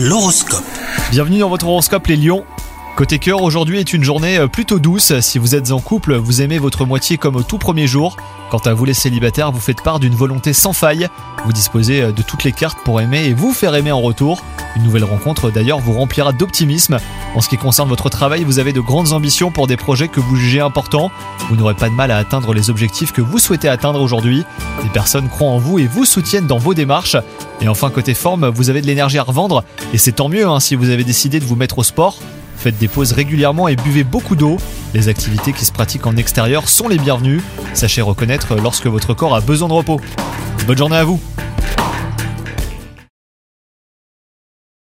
L'horoscope. Bienvenue dans votre horoscope les lions. Côté cœur, aujourd'hui est une journée euh, plutôt douce. Si vous êtes en couple, vous aimez votre moitié comme au tout premier jour. Quant à vous les célibataires, vous faites part d'une volonté sans faille. Vous disposez euh, de toutes les cartes pour aimer et vous faire aimer en retour. Une nouvelle rencontre d'ailleurs vous remplira d'optimisme. En ce qui concerne votre travail, vous avez de grandes ambitions pour des projets que vous jugez importants. Vous n'aurez pas de mal à atteindre les objectifs que vous souhaitez atteindre aujourd'hui. Des personnes croient en vous et vous soutiennent dans vos démarches. Et enfin, côté forme, vous avez de l'énergie à revendre. Et c'est tant mieux hein, si vous avez décidé de vous mettre au sport. Faites des pauses régulièrement et buvez beaucoup d'eau. Les activités qui se pratiquent en extérieur sont les bienvenues. Sachez reconnaître lorsque votre corps a besoin de repos. Bonne journée à vous